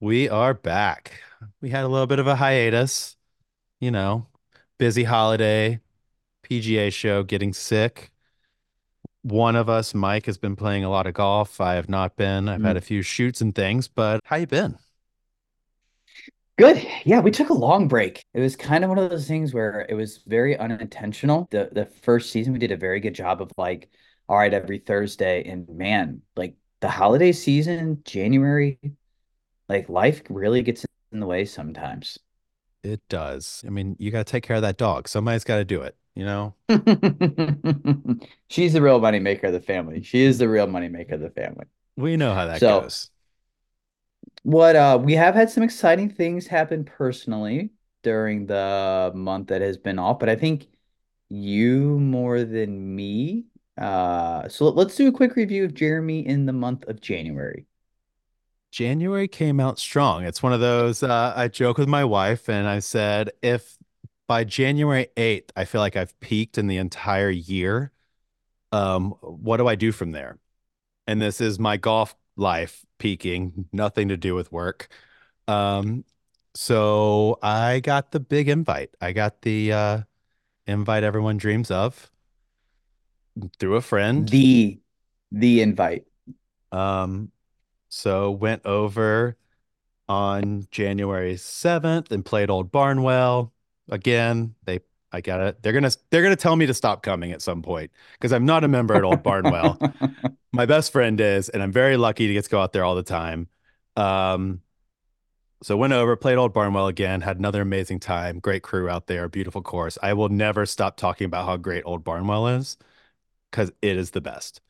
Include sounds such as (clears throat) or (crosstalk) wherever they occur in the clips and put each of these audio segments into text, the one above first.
We are back. We had a little bit of a hiatus, you know, busy holiday, PGA show, getting sick. One of us, Mike, has been playing a lot of golf. I have not been. I've had a Mm. few shoots and things, but how you been? Good. Yeah, we took a long break. It was kind of one of those things where it was very unintentional. The the first season we did a very good job of like, all right, every Thursday. And man, like the holiday season, January, like life really gets in the way sometimes. It does. I mean, you got to take care of that dog. Somebody's got to do it, you know? (laughs) She's the real money maker of the family. She is the real money maker of the family. We know how that So goes. What uh we have had some exciting things happen personally during the month that has been off, but I think you more than me. Uh so let- let's do a quick review of Jeremy in the month of January. January came out strong. It's one of those, uh, I joke with my wife and I said, if by January 8th, I feel like I've peaked in the entire year, um, what do I do from there? and this is my golf life peaking, nothing to do with work. Um, so I got the big invite. I got the uh, invite everyone dreams of through a friend. The the invite. Um, so went over on January 7th and played Old Barnwell. Again, they I got it. They're gonna they're gonna tell me to stop coming at some point because I'm not a member at Old Barnwell. (laughs) My best friend is, and I'm very lucky to get to go out there all the time. Um, So went over, played Old Barnwell again, had another amazing time. Great crew out there, beautiful course. I will never stop talking about how great Old Barnwell is because it is the best.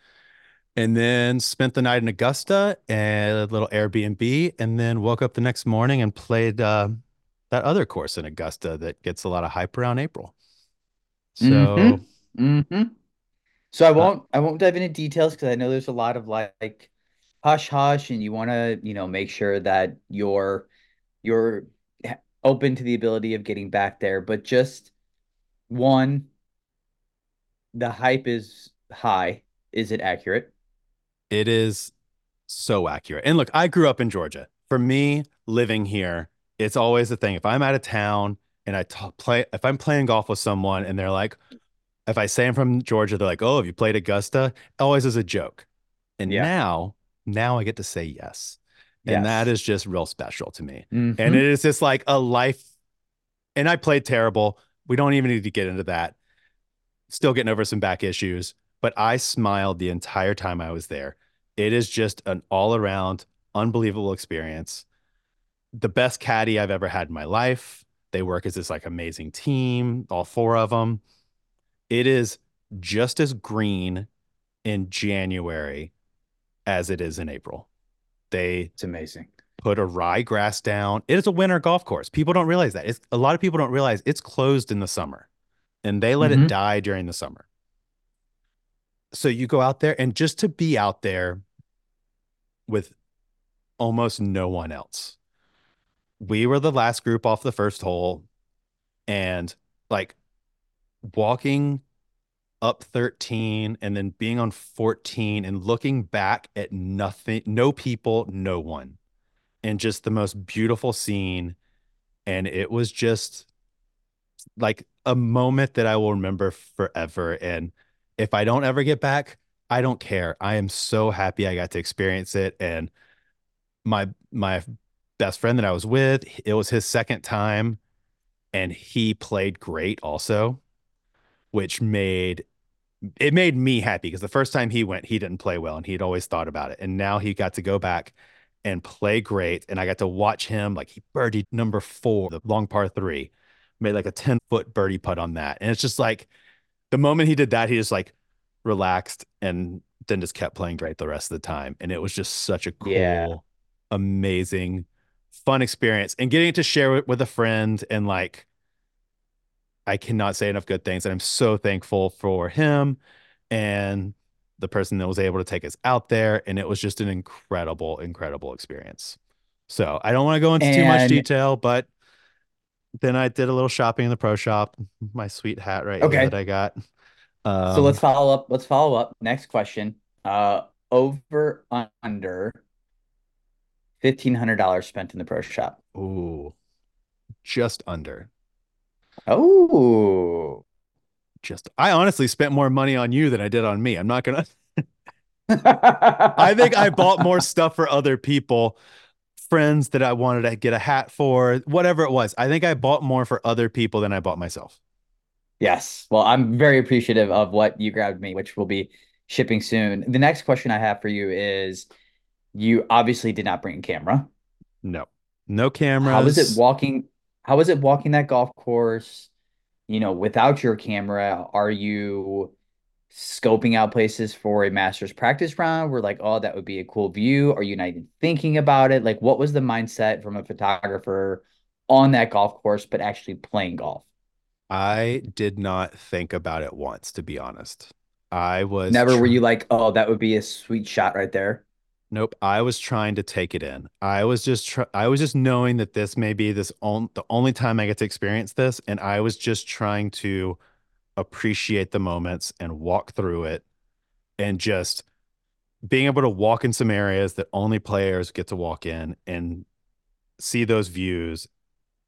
And then spent the night in Augusta and a little Airbnb, and then woke up the next morning and played uh, that other course in Augusta that gets a lot of hype around April. Mm-hmm. So Mm-hmm. So I uh, won't I won't dive into details because I know there's a lot of like hush hush and you want to, you know, make sure that you're you're open to the ability of getting back there, but just one, the hype is high. Is it accurate? It is so accurate. And look, I grew up in Georgia. For me, living here, it's always the thing. If I'm out of town and I ta- play, if I'm playing golf with someone and they're like, if I say I'm from Georgia, they're like, "Oh, have you played Augusta?" Always as a joke. And Yeah. now, now I get to say yes, and that Yes. is just real special to me. And it Mm-hmm. is just like a life. And I played terrible. We don't even need to get into that. Still getting over some back issues, but I smiled the entire time I was there. It is just an all around unbelievable experience. The best caddy I've ever had in my life. They work as this like amazing team, all four of them. It is just as green in January as it is in April. They It's amazing. put a ryegrass down. It is a winter golf course. People don't realize that. It's a lot of people don't realize it's closed in the summer and they let it Mm-hmm. die during the summer. So you go out there and just to be out there with almost no one else. We were the last group off the first hole and like walking up 13 and then being on 14 and looking back at nothing, no people, no one, and just the most beautiful scene. And it was just like a moment that I will remember forever. And if I don't ever get back, I don't care. I am so happy I got to experience it. And my my best friend that I was with, it was his second time and he played great also, which made it made me happy because the first time he went, he didn't play well and he'd always thought about it. And now he got to go back and play great. And I got to watch him like he birdied number four, the long par three, made like a 10 foot birdie putt on that. And it's just like the moment he did that, he just like relaxed and then just kept playing great the rest of the time. And it was just such a Yeah. cool, amazing, fun experience. And getting to share it with a friend and like, I cannot say enough good things. And I'm so thankful for him and the person that was able to take us out there. And it was just an incredible, incredible experience. So I don't want to go into too much detail, but then I did a little shopping in the pro shop. My sweet hat right here that. I got. So Um, let's follow up. Let's follow up. Next question. Uh over under $1,500 spent in the pro shop. Ooh, just under. Oh. Just I honestly spent more money on you than I did on me. I'm not gonna (laughs) (laughs) I think I bought more stuff for other people, friends that I wanted to get a hat for, whatever it was. I think I bought more for other people than I bought myself. Yes. Well, I'm very appreciative of what you grabbed me, which will be shipping soon. The next question I have for you is you obviously did not bring a camera. No. No How was it walking? How was it walking that golf course? You know, without your camera, are you scoping out places for a master's practice round? We're like, oh, that would be a cool view. Are you not even thinking about it? Like, what was the mindset from a photographer on that golf course, but actually playing golf? I did not think about it once, to be honest. I was Never were you like, oh, that would be a sweet shot right there. nope, I was trying to take it in. I was just tr- I was just knowing that this may be this on the only time I get to experience this and I was just trying to appreciate the moments and walk through it and just being able to walk in some areas that only players get to walk in and see those views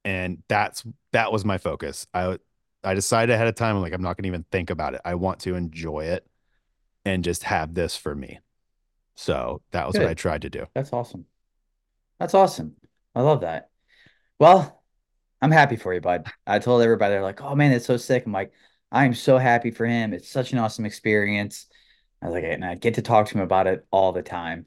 and that's that was my focus. I I decided ahead of time I'm like I'm not going to even think about it. I want to enjoy it and just have this for me. So that was what I tried to do. That's awesome. That's awesome. I love that. Well, I'm happy for you, bud. I told everybody, they're like, oh man, it's so sick. I'm like, I'm so happy for him. It's such an awesome experience. I was like, and I get to talk to him about it all the time.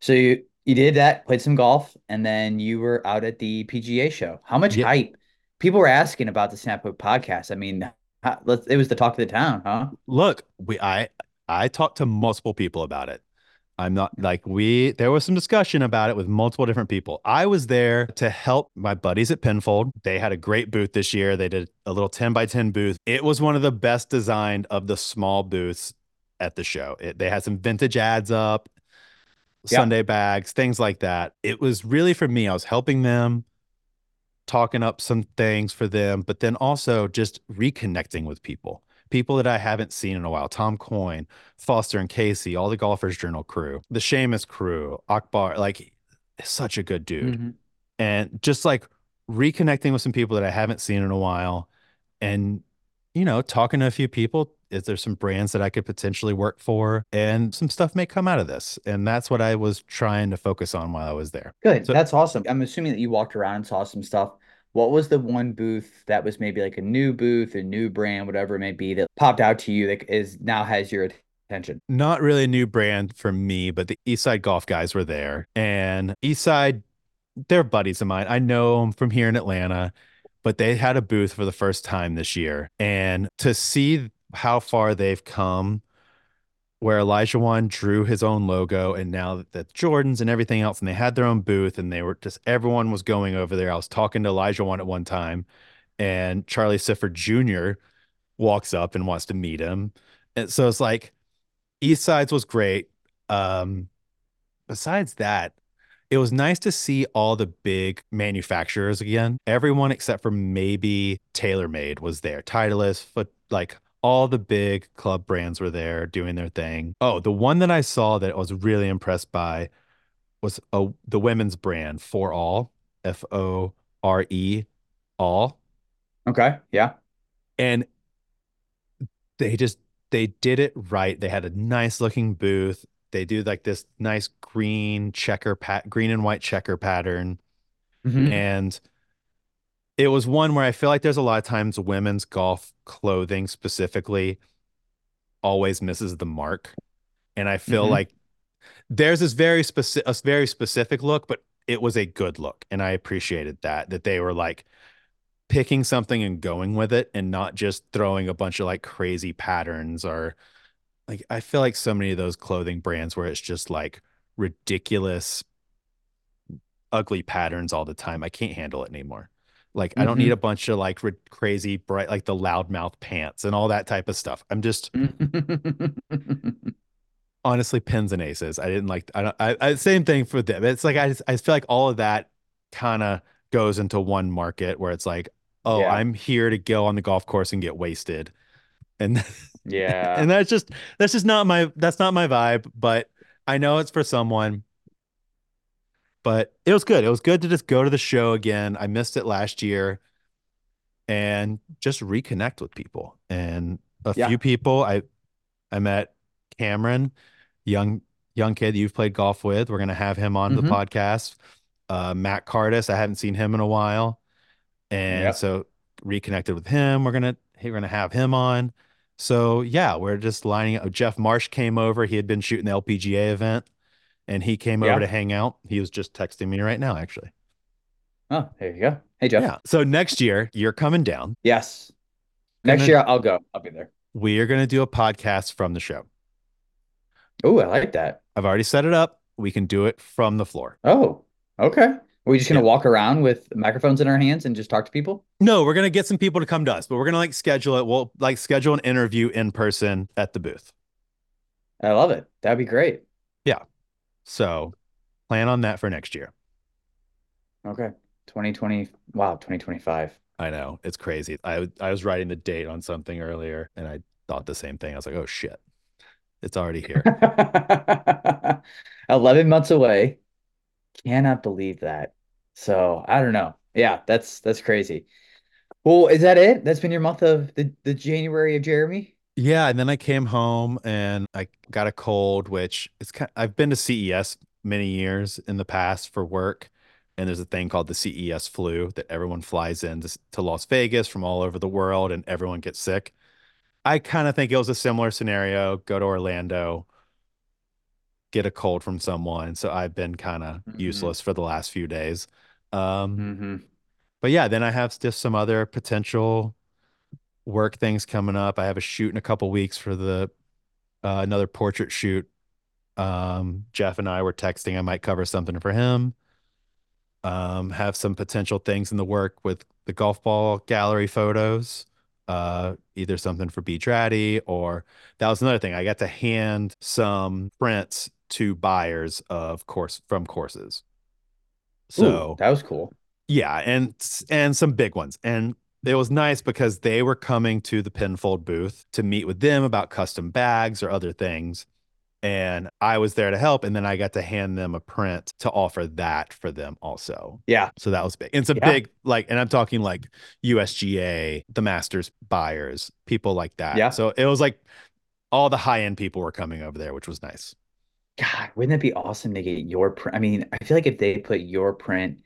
So you you did that, played some golf, and then you were out at the PGA show. How much Yeah, hype? People were asking about the Snaphook podcast. I mean, how, it was the talk of the town, huh? look, we I I talked to multiple people about it. I'm not like we there was some discussion about it with multiple different people. I was there to help my buddies at Penfold. They had a great booth this year. They did a little 10 by 10 booth. It was one of the best designed of the small booths at the show. It, they had some vintage ads up, Yeah. Sunday bags, things like that. It was really for me. I was helping them, talking up some things for them, but then also just reconnecting with people, people that I haven't seen in a while. Tom Coyne, Foster and Casey, all the Golfers Journal crew, the Seamus crew, Akbar, like such a good dude. hmm And just like reconnecting with some people that I haven't seen in a while and, you know, talking to a few people. Is there some brands that I could potentially work for? And some stuff may come out of this. And that's what I was trying to focus on while I was there. Good. So That's awesome. I'm assuming that you walked around and saw some stuff. What was the one booth that was maybe like a new booth, a new brand, whatever it may be, that popped out to you that is now has your attention? not really a new brand for me, but the Eastside Golf guys were there. And Eastside, they're buddies of mine. I know them from here in Atlanta, but they had a booth for the first time this year. And to see how far they've come, where Olajuwon drew his own logo, and now that the Jordans and everything else, and they had their own booth, and they were just everyone was going over there. I was talking to Olajuwon at one time, and Charlie Sifford Jr. walks up and wants to meet him. And so it's like, East Sides was great. Um, besides that, it was nice to see all the big manufacturers again. Everyone except for maybe TaylorMade was there. Titleist, but like all the big club brands were there doing their thing. Oh, the one that I saw that I was really impressed by was a, the women's brand For All, F O R E, All. Okay. Yeah. And they just they did it right. They had a nice looking booth. They do like this nice green checker pat green and white checker pattern. hmm And it was one where I feel like there's a lot of times women's golf clothing specifically always misses the mark. And I feel hmm like there's this very specific a very specific look, but it was a good look. And I appreciated that that they were like picking something and going with it and not just throwing a bunch of like crazy patterns or like I feel like so many of those clothing brands where it's just like ridiculous, ugly patterns all the time. I can't handle it anymore. Like I don't need a hmm bunch of like ri- crazy bright like the loudmouth pants and all that type of stuff. I'm just (laughs) honestly pins and aces. I didn't like I don't I, I same thing for them. It's like I just, I feel like all of that kind of goes into one market where it's like, oh, Yeah. I'm here to go on the golf course and get wasted. And (laughs) yeah. and that's just that's just not my that's not my vibe, but I know it's for someone. But it was good. It was good to just go to the show again. I missed it last year and just reconnect with people. And a Yeah. few people I I met Cameron, young young kid you've played golf with. We're gonna have him on the hmm podcast. Uh, Matt Cardis, I haven't seen him in a while, and Yep. so reconnected with him. We're gonna we're gonna have him on. So yeah, we're just lining up. Jeff Marsh came over. He had been shooting the LPGA event, and he came over to hang out. He was just texting me right now, actually. Oh, there you go. Hey, Jeff. Yeah. So next year you're coming down. Yes. Next Gonna year I'll go. I'll be there. we are gonna do a podcast from the show. Oh, I like that. I've already set it up. We can do it from the floor. Oh, okay. Are we just gonna Yeah. walk around with microphones in our hands and just talk to people? No, we're gonna get some people to come to us, but we're gonna like schedule it. We'll like schedule an interview in person at the booth. I love it. That'd be great. So plan on that for next year. Okay. 2020. Wow, 2025. I know it's crazy. I I was writing the date on something earlier, and I thought the same thing. I was like, oh shit, it's already here. (laughs) 11 months away. Cannot believe that. So I don't know. Yeah, that's that's crazy. Well, is that it? That's been your month of the, the January of Jeremy? Yeah, and then I came home and I got a cold, which it's kind I've been to CES many years in the past for work, and there's a thing called the CES flu that everyone flies in to, to Las Vegas from all over the world and everyone gets sick. I kind of think it was a similar scenario. Go to Orlando, get a cold from someone. So I've been kind of hmm useless for the last few days. Um, hmm but yeah, then I have just some other potential work things coming up. I have a shoot in a couple weeks for the uh, another portrait shoot. Um, Jeff and I were texting. I might cover something for him. Um, have some potential things in the work with the golf ball gallery photos. Uh, either something for Beach Ratty or that was another thing. I got to hand some prints to buyers of course from courses. Ooh, So that was cool. yeah, and and some big ones. And it was nice because they were coming to the Penfold booth to meet with them about custom bags or other things. And I was there to help. And then I got to hand them a print to offer that for them also. Yeah. So that was big. It's a Yeah. big, like, and I'm talking like USGA, the Masters buyers, people like that. Yeah. So it was like all the high end people were coming over there, which was nice. God, wouldn't that be awesome to get your print? I mean, I feel like if they put your print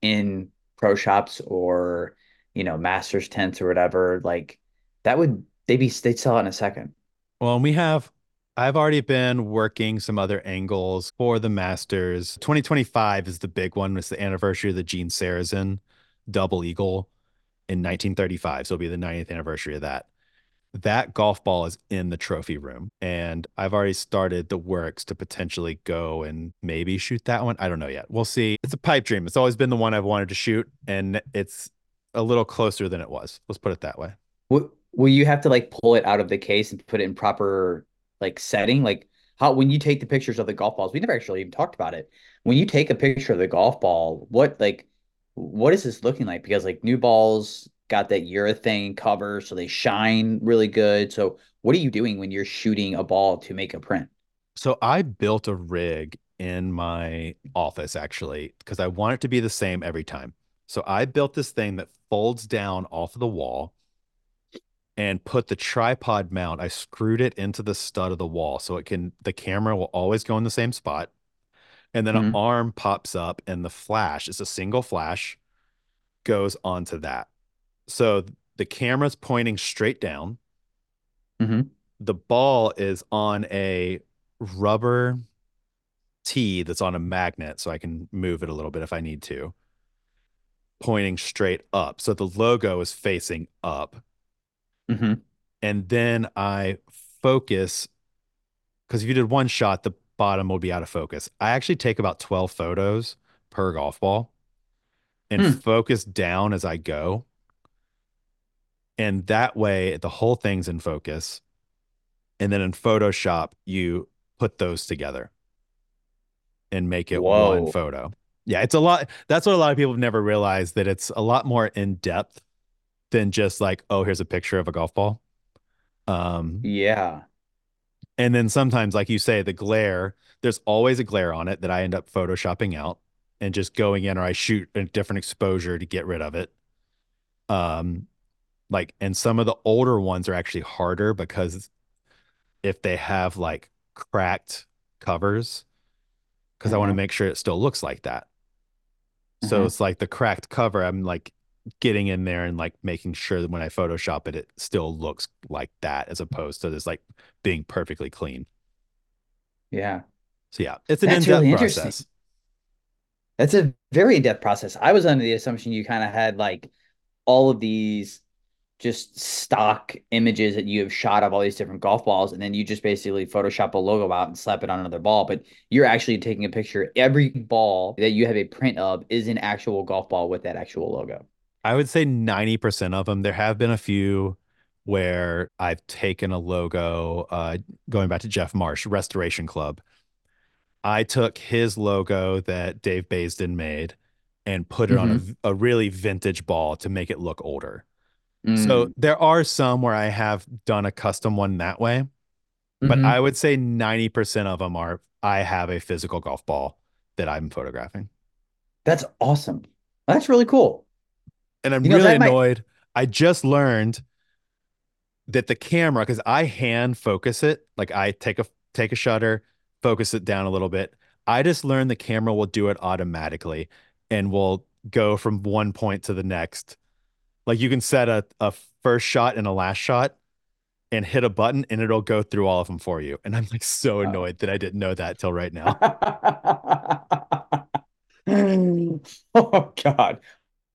in pro shops or, you know, masters tents or whatever, like that would they'd be they'd sell it in a second. Well, and we have, I've already been working some other angles for the Masters. 2025 is the big one. It's the anniversary of the Gene Sarazen double eagle in 1935. So it'll be the 90th anniversary of that. That golf ball is in the trophy room. And I've already started the works to potentially go and maybe shoot that one. I don't know yet. We'll see. It's a pipe dream. It's always been the one I've wanted to shoot, and it's a little closer than it was. Let's put it that way. Will, will you have to like pull it out of the case and put it in proper like setting? Like how when you take the pictures of the golf balls, we never actually even talked about it. When you take a picture of the golf ball, what like what is this looking like? Because like new balls got that urethane cover, so they shine really good. So what are you doing when you're shooting a ball to make a print? So I built a rig in my office actually because I want it to be the same every time. So I built this thing that folds down off of the wall and put the tripod mount. I screwed it into the stud of the wall so it can the camera will always go in the same spot. And then an hmm arm pops up and the flash, it's a single flash, goes onto that. So the camera's pointing straight down. hmm The ball is on a rubber tee that's on a magnet, so I can move it a little bit if I need to, pointing straight up. So the logo is facing up. hmm And then I focus because if you did one shot, the bottom will be out of focus. I actually take about 12 photos per golf ball and Hmm. focus down as I go. And that way, the whole thing's in focus. And then in Photoshop, you put those together and make it one photo. Yeah, it's a lot. That's what a lot of people have never realized that it's a lot more in depth than just like, oh, here's a picture of a golf ball. Um, Yeah. and then sometimes, like you say, the glare, there's always a glare on it that I end up photoshopping out. and just going in or I shoot a different exposure to get rid of it. Um like and some of the older ones are actually harder because if they have like cracked covers because I want to Uh-huh. make sure it still looks like that. So Uh-huh. it's like the cracked cover I'm like getting in there and like making sure that when I Photoshop it, it still looks like that as opposed to this like being perfectly clean. Yeah. So yeah, it's an That's in-depth really interesting. process. That's a very in-depth process. I was under the assumption you kind of had like all of these just stock images that you have shot of all these different golf balls, and then you just basically Photoshop a logo out and slap it on another ball. But you're actually taking a picture. Every ball that you have a print of is an actual golf ball with that actual logo. I would say 90% of them. There have been a few where I've taken a logo, uh, going back to Jeff Marsh, Restoration Club. I took his logo that Dave Baisden made and put it on Mm-hmm. a, a really vintage ball to make it look older. So Mm. there are some where I have done a custom one that way, but Mhm. I would say 90% of them are I have a physical golf ball that I'm photographing. That's awesome. That's really cool. And I'm You know, really that might- annoyed. I just learned that the camera, because I hand focus it, like I take a take a shutter, focus it down a little bit. I just learned the camera will do it automatically and will go from one point to the next. Like you can set a, a first shot and a last shot and hit a button and it'll go through all of them for you. And I'm like so annoyed that I didn't know that till right now. (laughs) Oh God.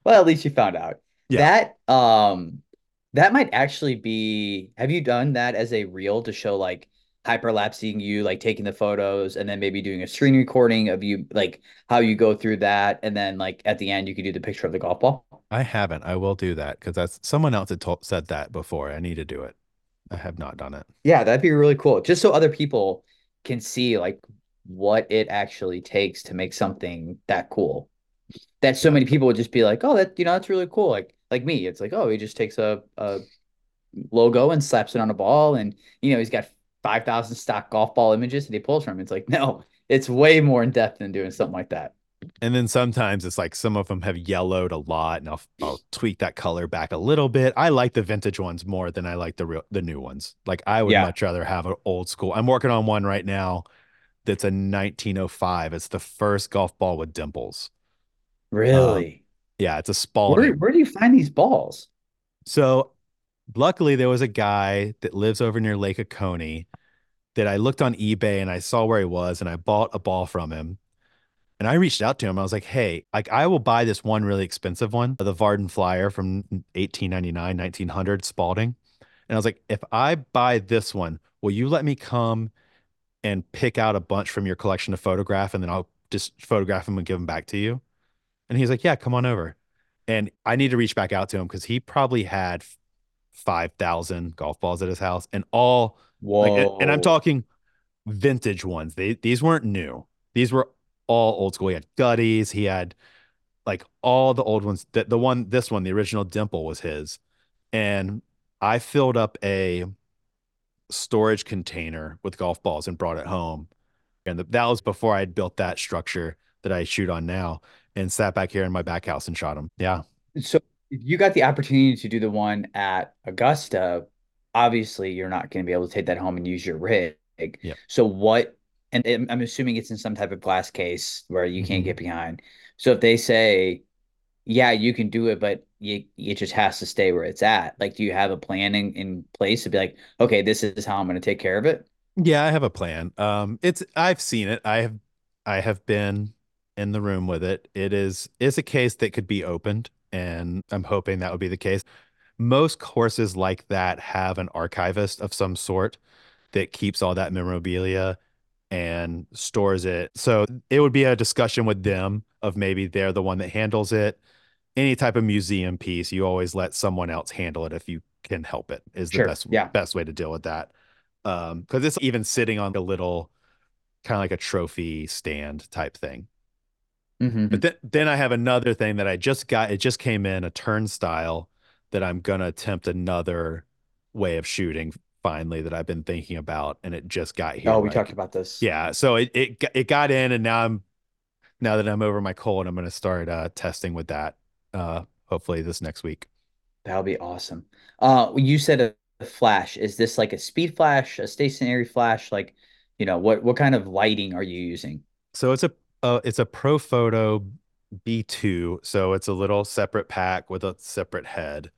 Well, at least you found out. Yeah. That um that might actually be have you done that as a reel to show like hyperlapsing you like taking the photos and then maybe doing a screen recording of you like how you go through that and then like at the end you could do the picture of the golf ball? I haven't. I will do that because that's someone else had told, said that before. I need to do it. I have not done it. Yeah, that'd be really cool. Just so other people can see like what it actually takes to make something that cool. That so many people would just be like, "Oh, that you know, that's really cool." Like like me, it's like, "Oh, he just takes a a logo and slaps it on a ball and you know, he's got 5,000 stock golf ball images that he pulls from." It's like, "No, it's way more in depth than doing something like that." And then sometimes it's like some of them have yellowed a lot, and I'll I'll tweak that color back a little bit. I like the vintage ones more than I like the real the new ones. Like I would Yeah. much rather have an old school. I'm working on one right now that's a 1905. It's the first golf ball with dimples. Really? Um, yeah, it's a where where do you find these balls? So luckily there was a guy that lives over near Lake Oconee that I looked on eBay and I saw where he was and I bought a ball from him. And I reached out to him. I was like, "Hey, like I will buy this one really expensive one, the Vardon Flyer from 1899, 1900 Spalding." And I was like, "If I buy this one, will you let me come and pick out a bunch from your collection to photograph and then I'll just photograph them and give them back to you?" And he's like, "Yeah, come on over." And I need to reach back out to him because he probably had 5,000 golf balls at his house and all like and, and I'm talking vintage ones. They these weren't new. These were all old school. He had gutties, he had like all the old ones. The, the one this one, the original dimple was his. And I filled up a storage container with golf balls and brought it home. And the, that was before I had built that structure that I shoot on now and sat back here in my back house and shot them. Yeah. So you got the opportunity to do the one at Augusta, obviously you're not going to be able to take that home and use your rig. Yep. So what, and I'm I'm assuming it's in some type of glass case where you can't Mhm. get behind. So if they say, yeah, you can do it, but you, it just has to stay where it's at. Like, do you have a plan in, in place to be like, okay, this is how I'm going to take care of it? Yeah, I have a plan. Um, it's I've seen it. I have I have been in the room with it. It is is a case that could be opened, and I'm hoping that would be the case. Most courses like that have an archivist of some sort that keeps all that memorabilia and stores it. So it would be a discussion with them of maybe they're the one that handles it. Any type of museum piece, you always let someone else handle it if you can help it, is the best Yeah. best way to deal with that. Um, because it's even sitting on a little kind of like a trophy stand type thing. Mhm. But then then I have another thing that I just got, it just came in, a turnstile that I'm gonna attempt another way of shooting finally that I've been thinking about, and it just got here Oh, we talked about this. yeah, so it it it got in, and now I'm now that I'm over my cold, I'm going to start uh, testing with that. Uh, hopefully this next week. That'll be awesome. Uh, you said a, a flash. Is this like a speed flash, a stationary flash? Like, you know, what what kind of lighting are you using? So it's a uh, it's a Profoto B2, so it's a little separate pack with a separate head.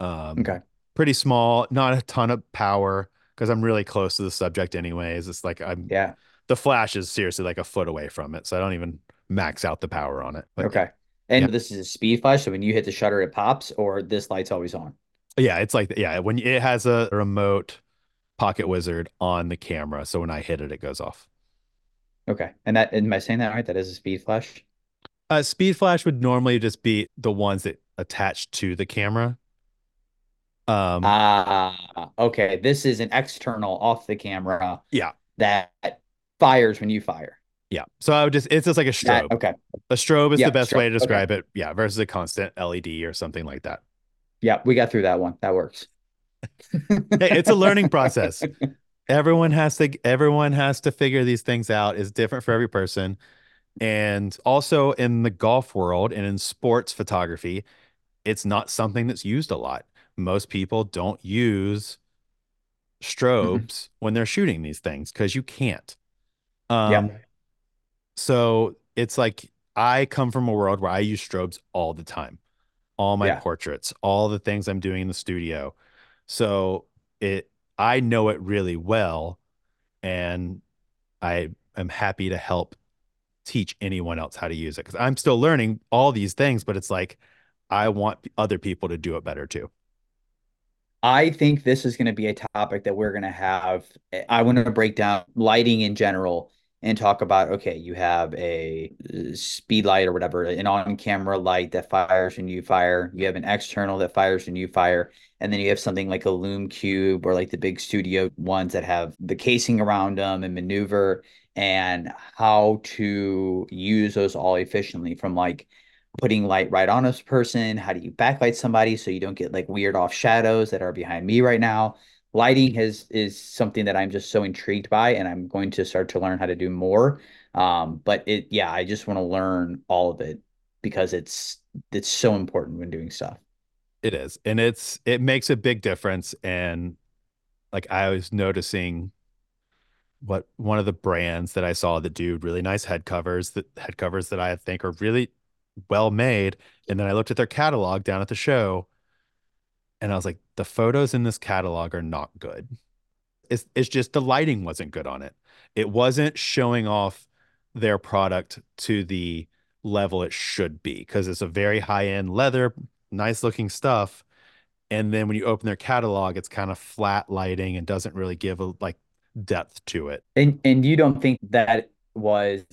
Um, Okay. pretty small, not a ton of power because I'm really close to the subject anyways. It's like I'm Yeah. the flash is seriously like a foot away from it, so I don't even max out the power on it. But Okay. yeah, And this is a speed flash, so when you hit the shutter, it pops, or this light's always on. yeah, it's like yeah, when it has a remote pocket wizard on the camera, so when I hit it, it goes off. Okay. And that, am I saying that right? That is a speed flash? Uh, speed flash would normally just be the ones that attach to the camera. Um, Ah, okay. This is an external off the camera yeah, that fires when you fire. yeah. So I would just it's just like a That, strobe. okay. A strobe is Yeah, the best sure. way to Okay. describe it. Yeah, versus a constant LED or something like that. Yeah, we got through that one. That works. (laughs) Hey, it's a learning process. (laughs) Everyone has to everyone has to figure these things out. It's different for every person. And also in the golf world and in sports photography, it's not something that's used a lot. Most people don't use Mhm. strobes when they're shooting these things because you can't. Um, Yeah. so it's like I come from a world where I use strobes all the time, all my Yeah. portraits, all the things I'm doing in the studio. So it I know it really well, and I am happy to help teach anyone else how to use it because I'm still learning all these things, but it's like I want other people to do it better too. I think this is going to be a topic that we're going to have. Eh, I want to break down lighting in general and talk about okay, you have a uh, speed light or whatever, an on-camera light that fires when you fire. You have an external that fires when you fire. And then you have something like a Lume Cube or like the big studio ones that have the casing around them and maneuver and how to use those all efficiently from like putting light right on a person? How do you backlight somebody so you don't get like weird off shadows that are behind me right now? Lighting has is something that I'm just so intrigued by, and I'm going to start to learn how to do more. Um, but it, yeah, I just want to learn all of it because it's it's so important when doing stuff. It is, and it's it makes a big difference. And like I was noticing what one of the brands that I saw that do really nice head covers that head covers that I think are really well made. And then I looked at their catalog down at the show and I was like, the photos in this catalog are not good. It's it's just the lighting wasn't good on it. It wasn't showing off their product to the level it should be because it's a very high-end leather, nice looking stuff. And then when you open their catalog, it's kind of flat lighting and doesn't really give a like depth to it. And and you don't think that was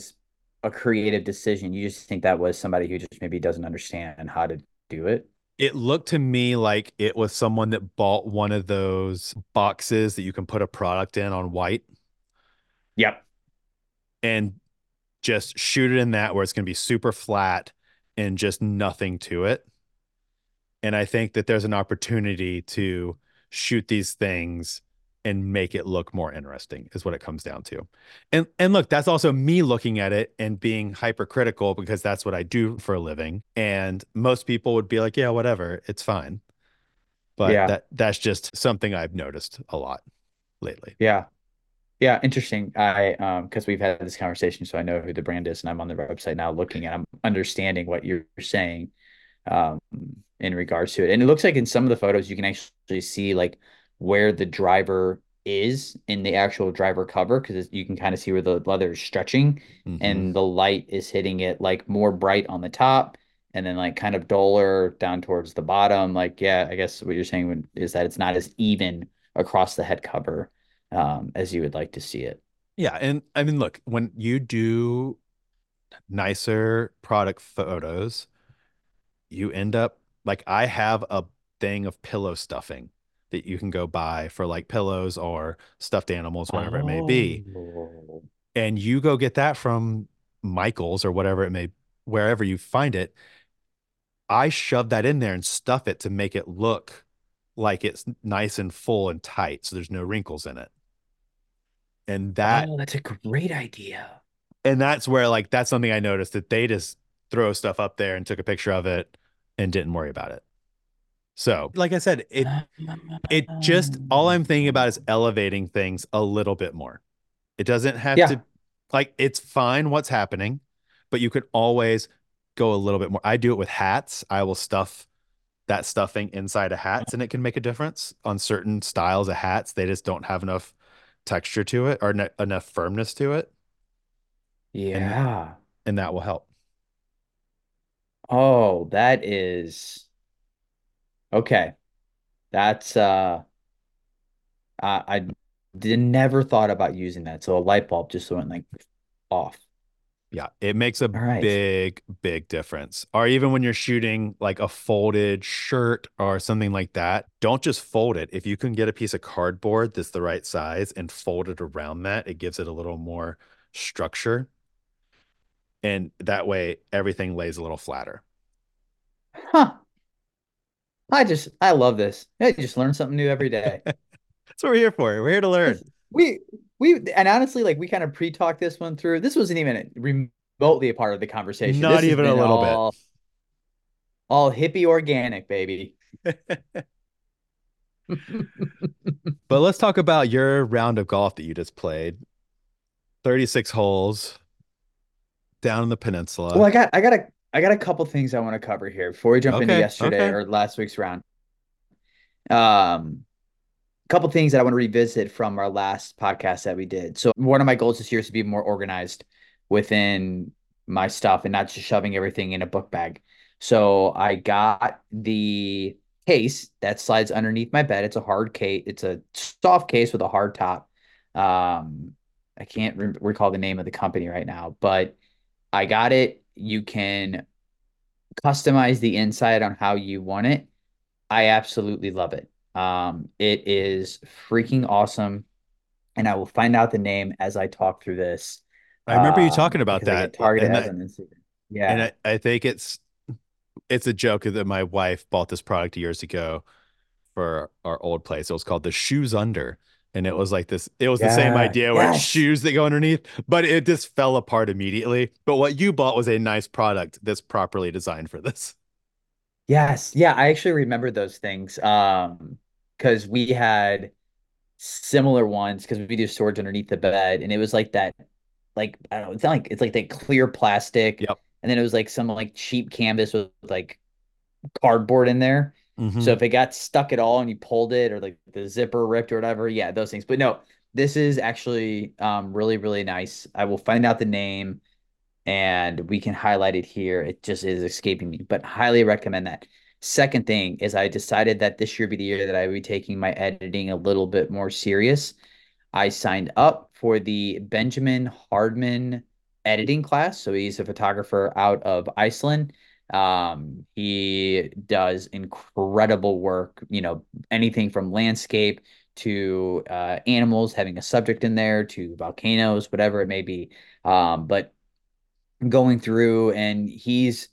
a creative decision. You just think that was somebody who just maybe doesn't understand how to do it. It looked to me like it was someone that bought one of those boxes that you can put a product in on white Yep. and just shoot it in that where it's going to be super flat and just nothing to it. And I think that there's an opportunity to shoot these things and make it look more interesting is what it comes down to. And and look, that's also me looking at it and being hypercritical because that's what I do for a living. And most people would be like, yeah, whatever, it's fine. But Yeah. that that's just something I've noticed a lot lately. Yeah. Yeah, interesting. I um because we've had this conversation, so I know who the brand is, and I'm on their website now looking and I'm understanding what you're saying um in regards to it. And it looks like in some of the photos you can actually see like where the driver is in the actual driver cover because you can kind of see where the leather is stretching Mhm. and the light is hitting it like more bright on the top and then like kind of duller down towards the bottom. Like, yeah, I guess what you're saying is that it's not as even across the head cover um, as you would like to see it. Yeah, and I mean, look, when you do nicer product photos, you end up like I have a thing of pillow stuffing that you can go buy for like pillows or stuffed animals, whatever it may be. Oh. And you go get that from Michael's or whatever it may, wherever you find it. I shove that in there and stuff it to make it look like it's nice and full and tight, so there's no wrinkles in it. And that Oh, that's a great idea. and that's where like that's something I noticed that they just throw stuff up there and took a picture of it and didn't worry about it. So, like I said, it it just all I'm thinking about is elevating things a little bit more. It doesn't have Yeah. to like it's fine what's happening, but you could always go a little bit more. I do it with hats. I will stuff that stuffing inside of hats and it can make a difference on certain styles of hats. They just don't have enough texture to it or ne- enough firmness to it, Yeah. and that will help. Oh, that is okay. That's uh I, I did never thought about using that. So a light bulb just went like off. Yeah, it makes a right. big, big difference. Or even when you're shooting like a folded shirt or something like that, don't just fold it. If you can get a piece of cardboard that's the right size and fold it around that, it gives it a little more structure. And that way everything lays a little flatter. Huh. I just I love this. I just learn something new every day. (laughs) That's what we're here for. We're here to learn. We we and honestly, like we kind of pre-talked this one through. This wasn't even remotely a part of the conversation. Not This even a little bit. all, All hippie organic, baby. (laughs) But let's talk about your round of golf that you just played. 36 holes down in the peninsula. Well, I got I got a I got a couple things I want to cover here before we jump into yesterday okay. or last week's round. Um, a couple things that I want to revisit from our last podcast that we did. So one of my goals this year is to be more organized within my stuff and not just shoving everything in a book bag. So I got the case that slides underneath my bed. It's a hard case. It's a soft case with a hard top. Um, I can't re recall the name of the company right now, but I got it. You can customize the inside on how you want it. I absolutely love it. Um, it is freaking awesome, and I will find out the name as I talk through this. I remember you Um, talking about that. get targeted And I, on Instagram. and I, I think it's it's a joke that my wife bought this product years ago for our old place. It was called the shoes under. And it was like this, it was the same Yeah. idea where Yes. shoes that go underneath, but it just fell apart immediately. But what you bought was a nice product that's properly designed for this. Yes. Yeah, I actually remember those things. Um, because we had similar ones because we do storage underneath the bed, and it was like that, like I don't know, it's not like it's like that clear plastic, Yep. and then it was like some like cheap canvas with like cardboard in there. Mhm. So if it got stuck at all and you pulled it or like the zipper ripped or whatever, yeah, those things. But no, this is actually um really, really nice. I will find out the name and we can highlight it here. It just is escaping me, but highly recommend that. Second thing is I decided that this year be the year that I would be taking my editing a little bit more serious. I signed up for the Benjamin Hardman editing class. So he's a photographer out of Iceland. Um, he does incredible work, you know, anything from landscape to uh, animals having a subject in there to volcanoes, whatever it may be. Um, but going through and he's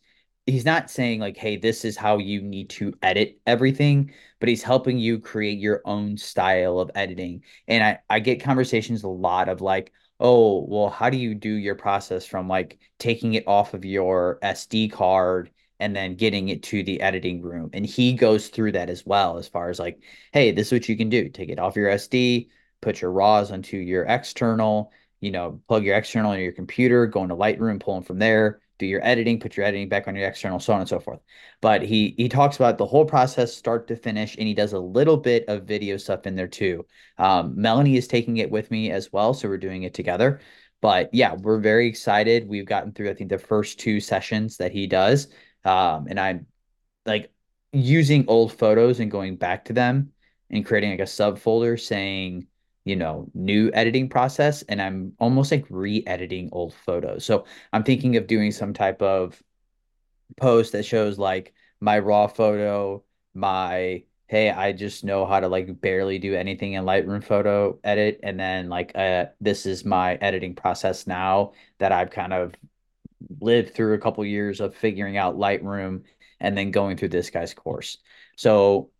he's not saying like hey this is how you need to edit everything but he's helping you create your own style of editing and i i get conversations a lot of like oh well how do you do your process from like taking it off of your sd card and then getting it to the editing room? And he goes through that as well as far as like hey this is what you can do. Take it off your sd put your raws onto your external you know, plug your external into your computer, go into Lightroom, pull them from there, do your editing, put your editing back on your external, so on and so forth. But he he talks about the whole process, start to finish, and he does a little bit of video stuff in there too. Um, Melanie is taking it with me as well, so we're doing it together. But yeah, we're very excited. We've gotten through, I think, the first two sessions that he does, um, and I'm like using old photos and going back to them and creating like a subfolder saying you know, new editing process, and I'm almost like re-editing old photos. So I'm thinking of doing some type of post that shows like my raw photo, my hey, I just know how to like barely do anything in Lightroom photo edit, and then like uh this is my editing process now that I've kind of lived through a couple years of figuring out Lightroom and then going through this guy's course. So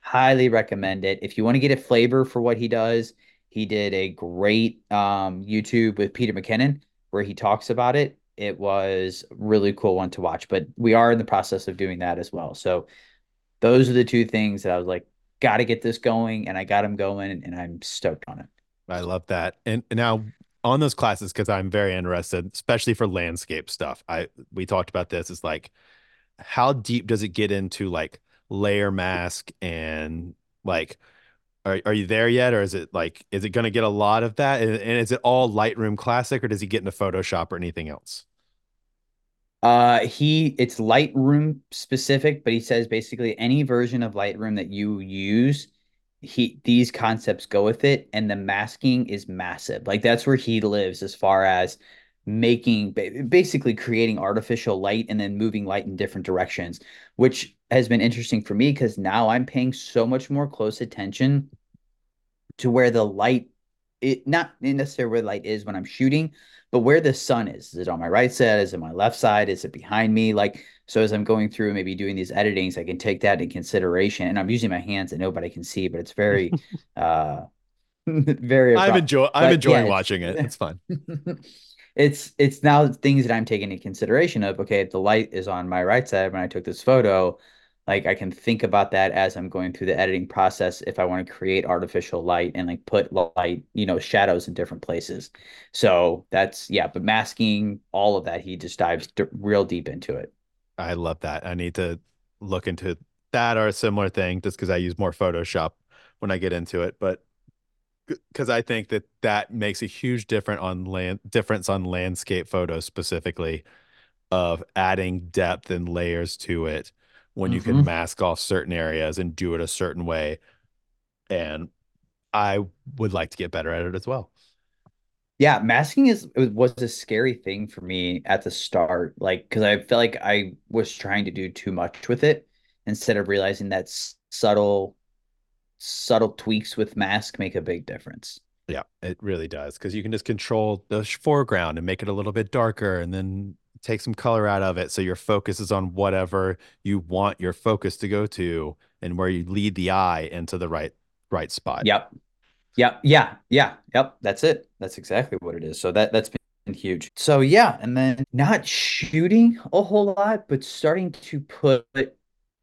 highly recommend it. If you want to get a flavor for what he does, he did a great um, YouTube with Peter McKinnon. where he talks about it, it was really cool one to watch. But we are in the process of doing that as well. So those are the two things that I was like, got to get this going, and I got him going, and I'm stoked on it. I love that. And now on those classes, because I'm very interested, especially for landscape stuff. I we talked about this. Is like, how deep does it get into like layer mask and like are, are you there yet? Or is it like is it going to get a lot of that? And, and is it all lightroom classic or does he get into photoshop or anything else? Uh, he it's Lightroom specific, but he says basically any version of Lightroom that you use, he these concepts go with it, and the masking is massive. Like that's where he lives as far as making basically creating artificial light and then moving light in different directions, which has been interesting for me because now I'm paying so much more close attention to where the light it not necessarily where the light is when I'm shooting, but where the sun is. Is it on my right side? Is it my left side? Is it behind me? Like so as I'm going through maybe doing these editings, I can take that in consideration. And I'm using my hands that nobody can see, but it's very (laughs) uh (laughs) very I'm enjoy I'm But enjoying yeah, watching it. It's fun. (laughs) it's it's now things that I'm taking into consideration of okay, the light is on my right side when I took this photo, like I can think about that as I'm going through the editing process if I want to create artificial light and like put light, you know, shadows in different places. So that's yeah, but masking all of that, he just dives d real deep into it. I love that. I need to look into that or a similar thing just because I use more Photoshop when I get into it. But because I think that that makes a huge difference on land difference on landscape photos specifically of adding depth and layers to it when you can hmm mask off certain areas and do it a certain way. And I would like to get better at it as well. Yeah, masking is was a scary thing for me at the start, like because I felt like I was trying to do too much with it instead of realizing that subtle subtle tweaks with mask make a big difference. Yeah, it really does because you can just control the foreground and make it a little bit darker and then take some color out of it so your focus is on whatever you want your focus to go to and where you lead the eye into the right right spot. Yep. Yep. Yeah. Yeah. Yep. That's it. That's exactly what it is. So that that's been huge. So yeah, and then not shooting a whole lot, but starting to put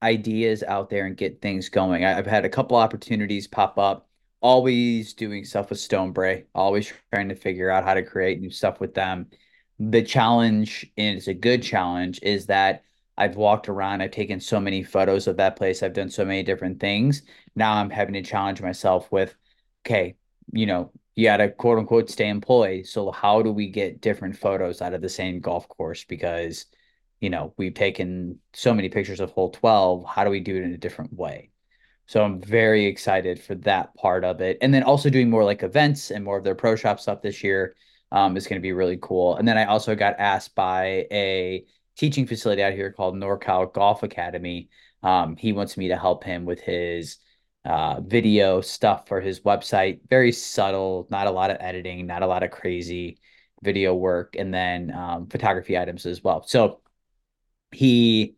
ideas out there and get things going. I, I've had a couple opportunities pop up, always doing stuff with Stonebrae, always trying to figure out how to create new stuff with them. The challenge, and it's a good challenge, is that I've walked around, I've taken so many photos of that place, I've done so many different things. Now I'm having to challenge myself with, okay, you know, you got to quote unquote stay employed. So how do we get different photos out of the same golf course? Because you know, we've taken so many pictures of hole 12. How do we do it in a different way? So I'm very excited for that part of it. And then also doing more like events and more of their pro shop stuff this year um, is going to be really cool. And then I also got asked by a teaching facility out here called NorCal Golf Academy. Um, he wants me to help him with his uh, video stuff for his website. Very subtle, not a lot of editing, not a lot of crazy video work, and then um, photography items as well. So he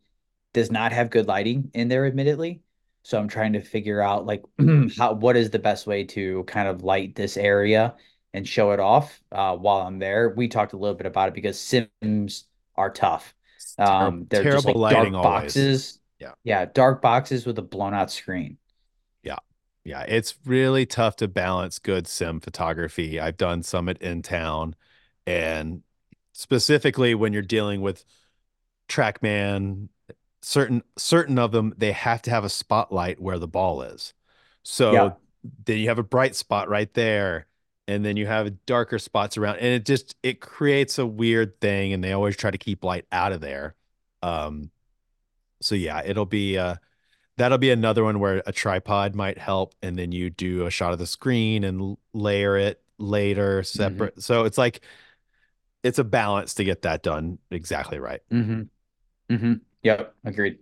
does not have good lighting in there, admittedly. So I'm trying to figure out like (clears throat) how what is the best way to kind of light this area and show it off uh, while I'm there. We talked a little bit about it because Sims are tough. Um, they're just terrible like lighting dark always. boxes. Yeah. Yeah, dark boxes with a blown out screen. Yeah. Yeah, it's really tough to balance good sim photography. I've done some at in town and specifically when you're dealing with TrackMan, certain certain of them they have to have a spotlight where the ball is. Yeah. So then you have a bright spot right there, and then you have darker spots around, and it just it creates a weird thing, and they always try to keep light out of there. Um, so yeah, it'll be uh that'll be another one where a tripod might help, and then you do a shot of the screen and layer it later hmm separate. So it's like it's a balance to get that done exactly right. hmm hmm Yep. Agreed.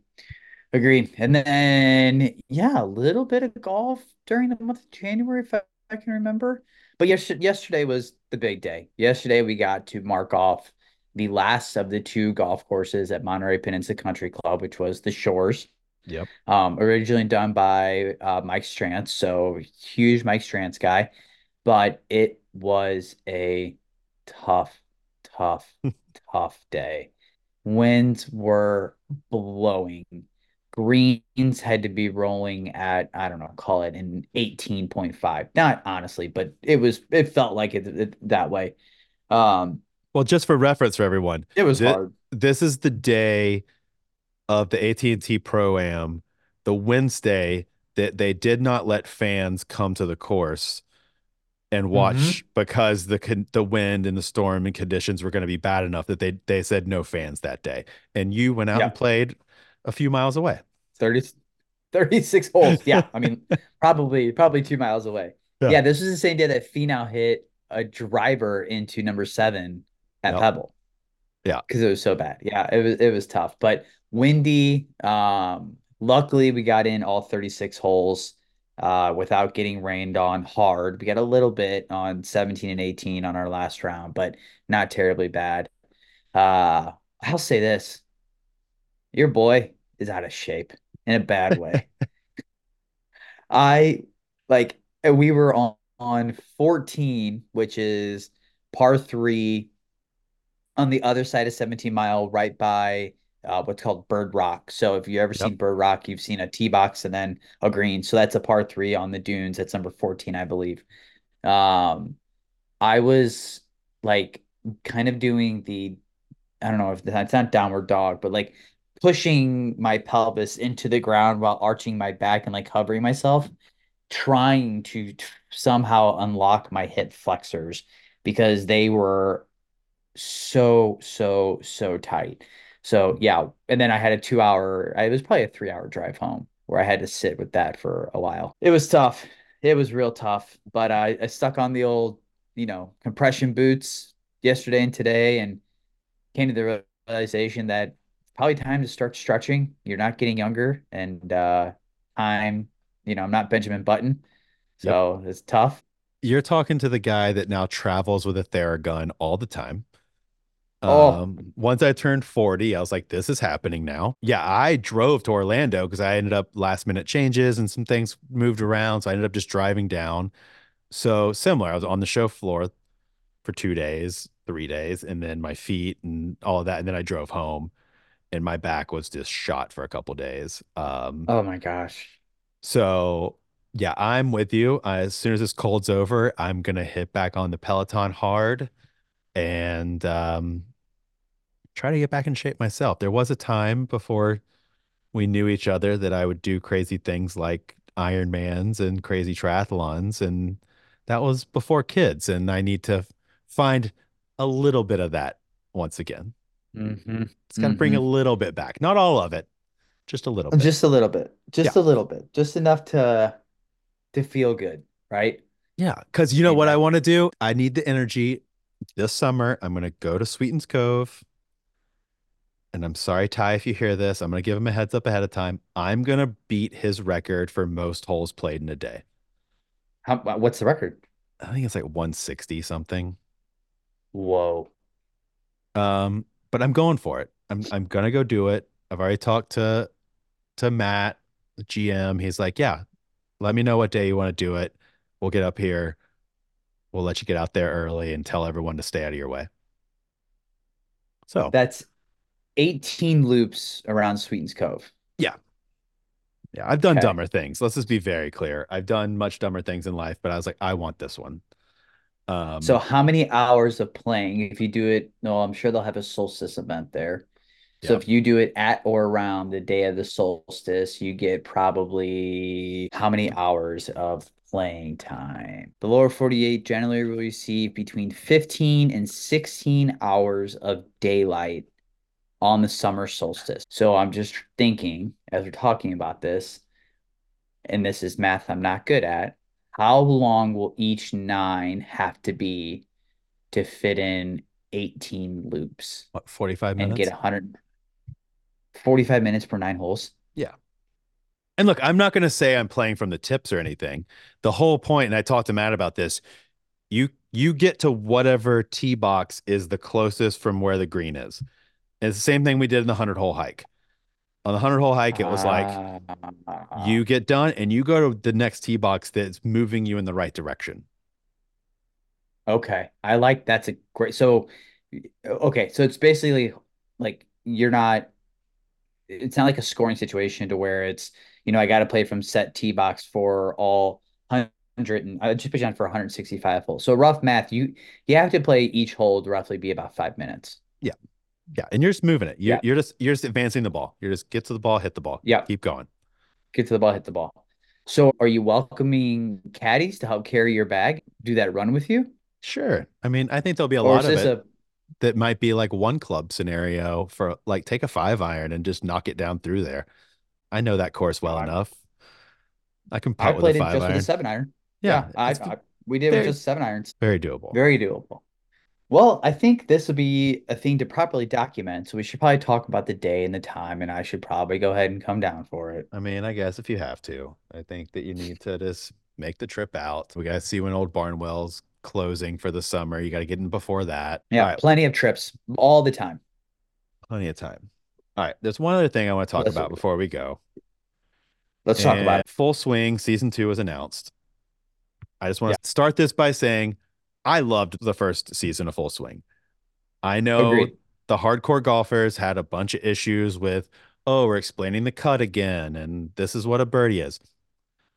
Agreed. And then, yeah, a little bit of golf during the month of January, if I, I can remember. But yes, yesterday was the big day. Yesterday, we got to mark off the last of the two golf courses at Monterey Peninsula Country Club, which was the Shores, Yep. um, originally done by uh, Mike Strantz. So huge Mike Strantz guy, but it was a tough, tough, (laughs) tough day. Winds were blowing. Greens had to be rolling at, I don't know, call it an 18.5. Not honestly, but it was, it felt like it, it that way. Um, well, just for reference for everyone, it was this, hard. This is the day of the AT&T Pro Am, the Wednesday that they did not let fans come to the course and watch mm-hmm. because the the wind and the storm and conditions were going to be bad enough that they they said no fans that day. And you went out and played a few miles away. 30, 36 holes. Yeah. I mean, (laughs) probably probably two miles away. Yeah. yeah. this was the same day that Finau hit a driver into number seven at yep. Pebble. Yeah. Because it was so bad. Yeah, it was it was tough. But windy. Um, luckily we got in all 36 holes uh, without getting rained on hard. We got a little bit on 17 and 18 on our last round, but not terribly bad. Uh, I'll say this your boy is out of shape in a bad way. (laughs) I like we were on, on 14, which is par three on the other side of 17 mile, right by uh, what's called Bird Rock. So if you ever yep. seen Bird Rock, you've seen a tee box and then a green. So that's a par three on the dunes. That's number 14, I believe. Um, I was like kind of doing the, I don't know if that's not downward dog, but like pushing my pelvis into the ground while arching my back and like hovering myself, trying to t- somehow unlock my hip flexors because they were so, so, so tight. So yeah, and then I had a two hour, it was probably a three hour drive home where I had to sit with that for a while. It was tough. It was real tough, but I, I stuck on the old, you know, compression boots yesterday and today and came to the realization that probably time to start stretching. You're not getting younger and uh I'm, you know, I'm not Benjamin Button. So yep. it's tough. You're talking to the guy that now travels with a Theragun all the time. Oh. Um, once I turned 40, I was like, this is happening now. Yeah, I drove to Orlando because I ended up last minute changes and some things moved around. So I ended up just driving down. So similar, I was on the show floor for two days, three days, and then my feet and all of that. And then I drove home and my back was just shot for a couple days. Um, oh my gosh. So yeah, I'm with you. as soon as this cold's over, I'm gonna hit back on the Peloton hard and um, try to get back in shape myself. There was a time before we knew each other that I would do crazy things like Ironmans and crazy triathlons, and that was before kids. And I need to find a little bit of that once again. Mm-hmm. It's mm-hmm. bring a mm-hmm. little bit back, not all of it, just a little bit. Just a little bit, just yeah. a little bit, just enough to to feel good, right? Yeah, because you know what I want to do. I need the energy this summer, I'm going to go to Sweetens Cove. And I'm sorry, Ty, if you hear this, I'm going to give him a heads up ahead of time. I'm going to beat his record for most holes played in a day. How, what's the record? I think it's like 160 something. Whoa. Um, but I'm going for it. I'm I'm gonna go do it. I've already talked to to Matt, the GM. He's like, yeah, let me know what day you want to do it. We'll get up here we'll let you get out there early and tell everyone to stay out of your way. So that's 18 loops around Sweetens Cove. Yeah. Yeah. I've done okay. dumber things. Let's just be very clear. I've done much dumber things in life, but I was like, I want this one. Um, so how many hours of playing if you do it? No, I'm sure they'll have a solstice event there. So if you do it at or around the day of the solstice, you get probably how many hours of playing time. The lower 48 generally will receive between 15 and 16 hours of daylight on the summer solstice. So I'm just thinking as we're talking about this, and this is math I'm not good at, how long will each nine have to be to fit in 18 loops? What, 45 minutes? And get 100 45 minutes per nine holes. Yeah. And look, I'm not going to say I'm playing from the tips or anything. The whole point, and I talked to Matt about this, you you get to whatever tee box is the closest from where the green is. And it's the same thing we did in the 100 hole hike. On the 100 hole hike, it was like you ah. get done and you go to the next tee box that's moving you in the right direction. Okay. I like that's a great. So Okay, so it's basically like you're not it's not like a scoring situation to where it's, you know, I got to play from set tee box for all 100 and I just put you on for 165 holes. So rough math, you you have to play each hole to roughly be about five minutes. Yeah. Yeah. And you're just moving it. You're, Yeah. you're just you're just advancing the ball. You're just get to the ball, hit the ball. Yeah. Keep going. Get to the ball, hit the ball. So are you welcoming caddies to help carry your bag, do that run with you? Sure. I mean, I think there'll be a Or lot of it a that might be like one club scenario for like take a five iron and just knock it down through there. I know that course well enough. I can I putt with a played it just with a iron. seven iron. Yeah, Yeah, I, I we did with just seven irons. very doable. Very doable. Well, I think this would be a thing to properly document. So we should probably talk about the day and the time, and I should probably go ahead and come down for it. I mean, I guess if you have to, I think that you need to just make the trip out. We got to see when Old Barnwell's closing for the summer. You got to get in before that. Yeah, right, plenty of trips all the time. plenty of time. All right, there's one other thing I want to talk Let's about before we go. let's talk about it. Full Swing season two was announced. I just want Yeah. to start this by saying I loved the first season of Full Swing. I know Agreed. the hardcore golfers had a bunch of issues with, oh, we're explaining the cut again, and this is what a birdie is.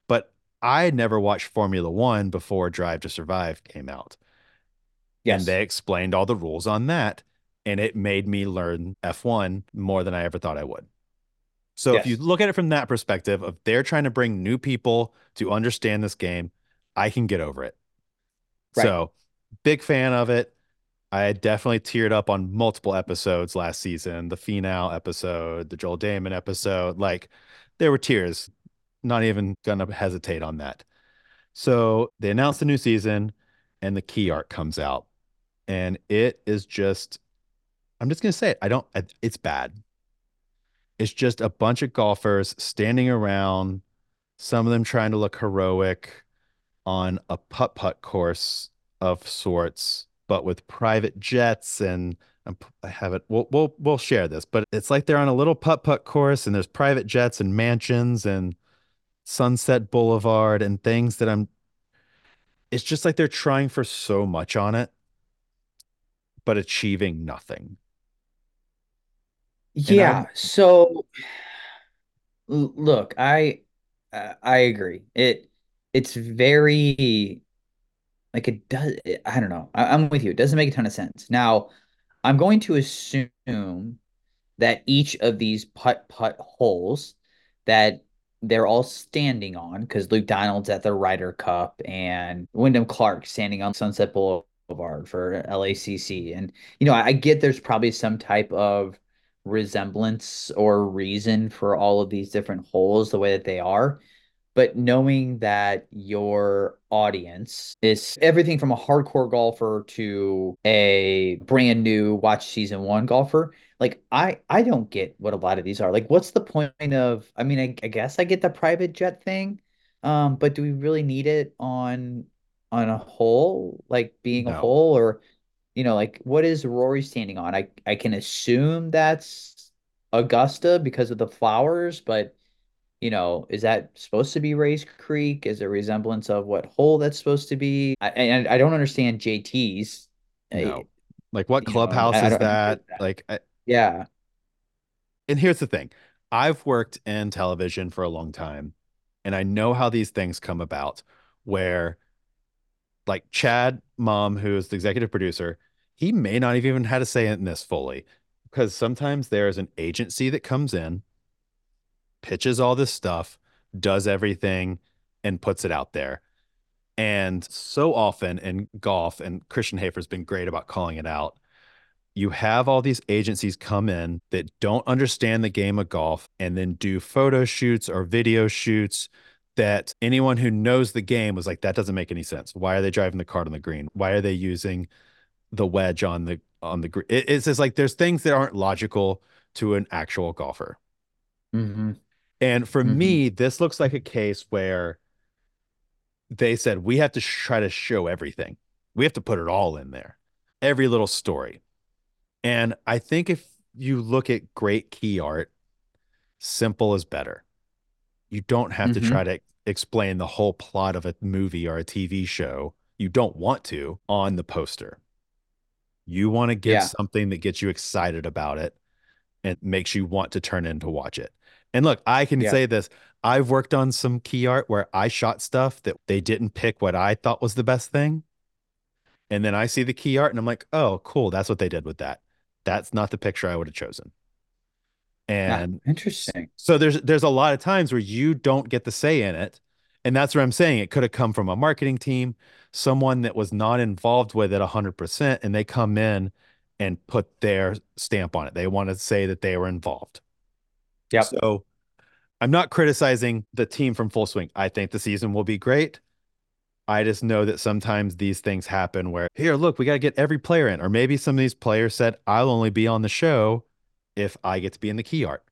But I had never watched Formula One before Drive to Survive came out. Yes. And they explained all the rules on that. And it made me learn F1 more than I ever thought I would. So if you look at it from that perspective of they're trying to bring new people to understand this game, I can get over it. Right. So big fan of it. I definitely teared up on multiple episodes last season. The Finau episode, the Joel Dahmen episode, like there were tears. Not even gonna hesitate on that. So they announced the new season and the key art comes out. And it is just, I'm just gonna say it. I don't, it's bad. It's just a bunch of golfers standing around, some of them trying to look heroic on a putt putt course of sorts, but with private jets and I have it. We'll we'll we'll share this, but it's like they're on a little putt putt course and there's private jets and mansions and Sunset Boulevard and things that I'm. It's just like they're trying for so much on it, but achieving nothing. Yeah. So look, I uh, I agree. It it's very like it does. I don't know. I, I'm with you. It doesn't make a ton of sense. Now, I'm going to assume that each of these putt putt holes that they're all standing on because Luke Donald's at the Ryder Cup and Wyndham Clark standing on Sunset Boulevard for LACC. And, you know, I, I get there's probably some type of resemblance or reason for all of these different holes the way that they are. But knowing that your audience is everything from a hardcore golfer to a brand new watch season one golfer, like I I don't get what a lot of these are. Like, what's the point of? I mean, I, I guess I get the private jet thing, um, but do we really need it on on a hole, like being a hole, or you know, like what is Rory standing on? I I can assume that's Augusta because of the flowers, but you know, is that supposed to be Rae's Creek? Is a resemblance of what hole that's supposed to be? I and I don't understand JT's. I, eh, no. Like what know, clubhouse I is don't, I don't that? that. Like, I, Yeah. and here's the thing. I've worked in television for a long time, and I know how these things come about where like Chad Mumm, who is the executive producer, he may not have even had a say in this fully because sometimes there is an agency that comes in, pitches all this stuff, does everything, and puts it out there. And so often in golf, and Christian Hafer's been great about calling it out, you have all these agencies come in that don't understand the game of golf and then do photo shoots or video shoots that anyone who knows the game was like, that doesn't make any sense. Why are they driving the cart on the green? Why are they using the wedge on the on the green? It, it's just like there's things that aren't logical to an actual golfer. hmm And for hmm me, this looks like a case where they said we have to sh- try to show everything. We have to put it all in there, every little story. And I think if you look at great key art, simple is better. You don't have to try to explain the whole plot of a movie or a TV show. You don't want to on the poster. You want to get Yeah. something that gets you excited about it and makes you want to turn in to watch it. And look, I can Yeah. say this. I've worked on some key art where I shot stuff that they didn't pick what I thought was the best thing. And then I see the key art and I'm like, oh, cool. That's what they did with that. That's not the picture I would have chosen. Ah, And interesting. so there's there's a lot of times where you don't get the say in it. And that's what I'm saying. It could have come from a marketing team, someone that was not involved with it 100%, and they come in and put their stamp on it. They want to say that they were involved. yeah So I'm not criticizing the team from Full Swing. I think the season will be great. I just know that sometimes these things happen where, here, look, we got to get every player in. Or maybe some of these players said, I'll only be on the show if I get to be in the key art.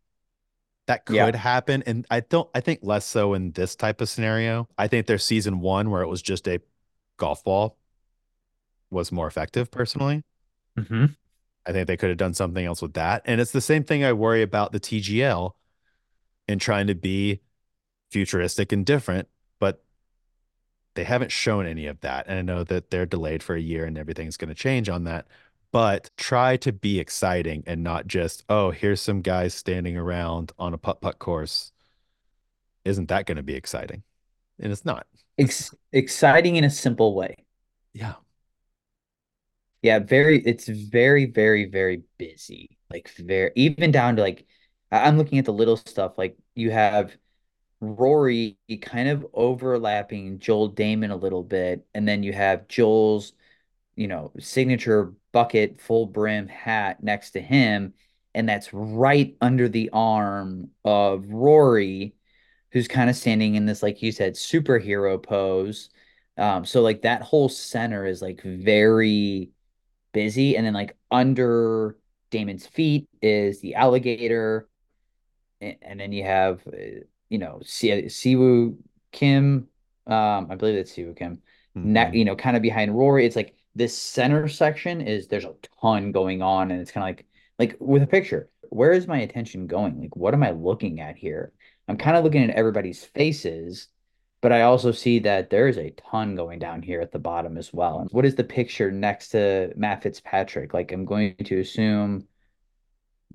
That could Yeah. happen. And I don't, I think less so in this type of scenario. I think their season one, where it was just a golf ball, was more effective personally. hmm I think they could have done something else with that. And it's the same thing I worry about the TGL and trying to be futuristic and different, but they haven't shown any of that. And I know that they're delayed for a year and everything's going to change on that. But try to be exciting and not just, oh, here's some guys standing around on a putt putt course. Isn't that going to be exciting? And it's not. Ex exciting in a simple way. Yeah. Yeah, very, it's very, very, very busy. Like very, even down to like, I'm looking at the little stuff. Like you have Rory kind of overlapping Joel Dahmen a little bit, and then you have Joel's, you know, signature bucket full brim hat next to him, and that's right under the arm of Rory, who's kind of standing in this, like you said, superhero pose. Um, so like that whole center is like very busy, and then like under Dahmen's feet is the alligator, and, and then you have uh, you know Si Siwoo Kim, um, I believe that's Si Woo Kim, ne Mhm. you know, kind of behind Rory. It's like this center section is there's a ton going on, and it's kind of like like with a picture, where is my attention going? Like, what am I looking at here? I'm kind of looking at everybody's faces, but I also see that there is a ton going down here at the bottom as well. And what is the picture next to Matt Fitzpatrick? Like, I'm going to assume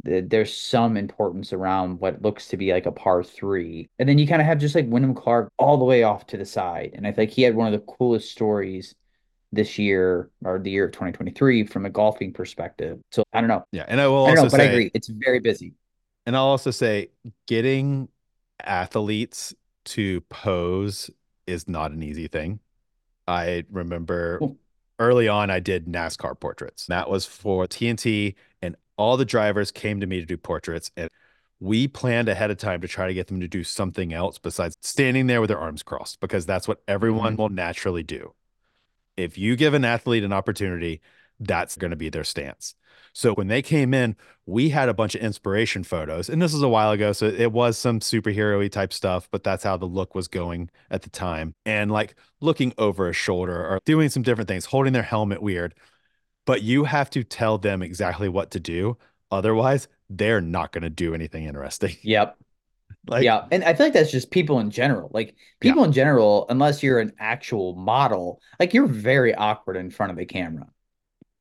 that there's some importance around what looks to be like a par three. And then you kind of have just like Wyndham Clark all the way off to the side. And I think he had one of the coolest stories this year or the year of 2023 from a golfing perspective. So I don't know. Yeah. And I will I also know, but I agree. It's very busy. and I'll also say, getting athletes to pose is not an easy thing. I remember Cool. early on, I did NASCAR portraits. That was for TNT, and all the drivers came to me to do portraits. And we planned ahead of time to try to get them to do something else besides standing there with their arms crossed, because that's what everyone Mhm. will naturally do. If you give an athlete an opportunity, that's going to be their stance. So when they came in, we had a bunch of inspiration photos, and this was a while ago, so it was some superhero-y type stuff, but that's how the look was going at the time. And like looking over a shoulder or doing some different things, holding their helmet weird. But you have to tell them exactly what to do. Otherwise, they're not going to do anything interesting. Yep. Like, yeah. And I feel like that's just people in general. Like people in general, unless you're an actual model, like you're very awkward in front of the camera.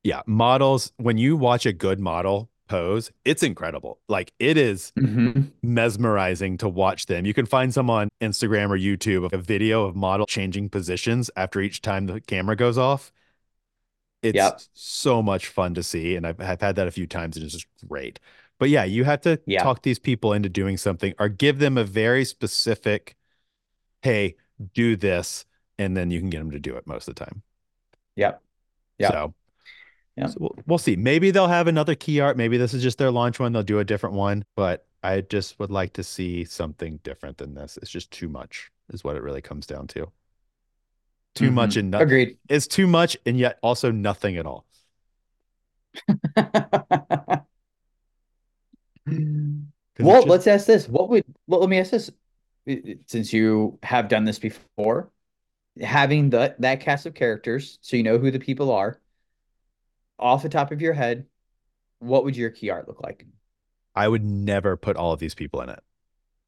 yeah, models, when you watch a good model pose, it's incredible. Like it is Mhm. mesmerizing to watch them. You can find some on Instagram or YouTube of a video of model changing positions after each time the camera goes off. It's Yep. so much fun to see. And I've, I've had that a few times and it's just great. But yeah, you have to Yeah. talk these people into doing something or give them a very specific, hey, do this. And then you can get them to do it most of the time. Yep. Yep. So, Yep. so we'll, we'll see. Maybe they'll have another key art. Maybe this is just their launch one. They'll do a different one. But I just would like to see something different than this. It's just too much, is what it really comes down to. Too much Mhm. and nothing. Agreed. It's too much and yet also nothing at all. (laughs) Mm. 'Cause it's Well, just- let's ask this. What would, well, let me ask this. I- I- Since you have done this before, having the, that cast of characters, so you know who the people are, off the top of your head, what would your key art look like? I would never put all of these people in it.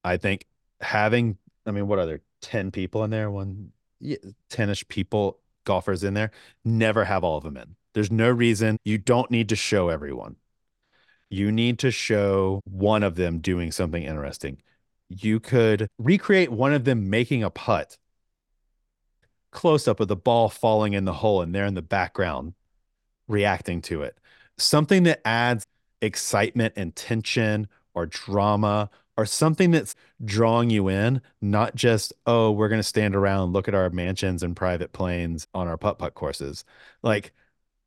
I think having, I mean, what are there? 10 people in there? One, yeah, 10 ish people, golfers in there. Never have all of them in. There's no reason you don't need to show everyone. You need to show one of them doing something interesting. You could recreate one of them making a putt, close up of the ball falling in the hole, and they're in the background reacting to it. Something that adds excitement and tension or drama or something that's drawing you in, not just, oh, we're going to stand around, look at our mansions and private planes on our putt putt courses. Like,